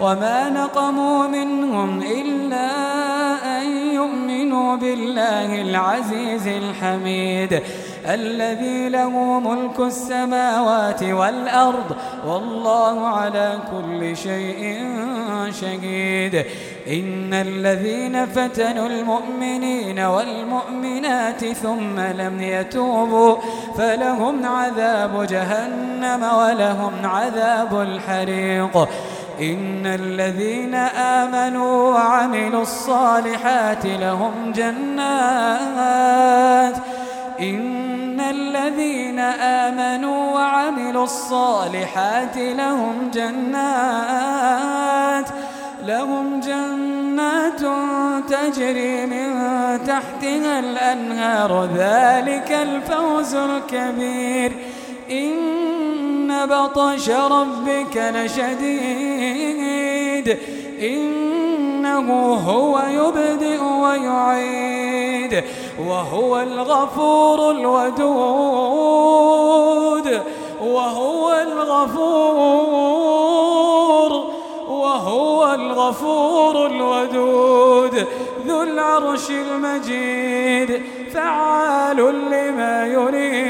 وما نقموا منهم إلا أن يؤمنوا بالله العزيز الحميد الذي له ملك السماوات والأرض والله على كل شيء شهيد إن الذين فتنوا المؤمنين والمؤمنات ثم لم يتوبوا فلهم عذاب جهنم ولهم عذاب الحريق إن الذين آمنوا وعملوا الصالحات لهم جنات. إن الذين آمنوا وعملوا الصالحات لهم جنات. لهم جنات تجري من تحتها الأنهار. ذلك الفوز الكبير. إن بطش ربك لشديد. إنه هو يبدئ ويعيد وهو الغفور الودود وهو الغفور وهو الغفور الودود. ذو العرش المجيد فعال لما يريد.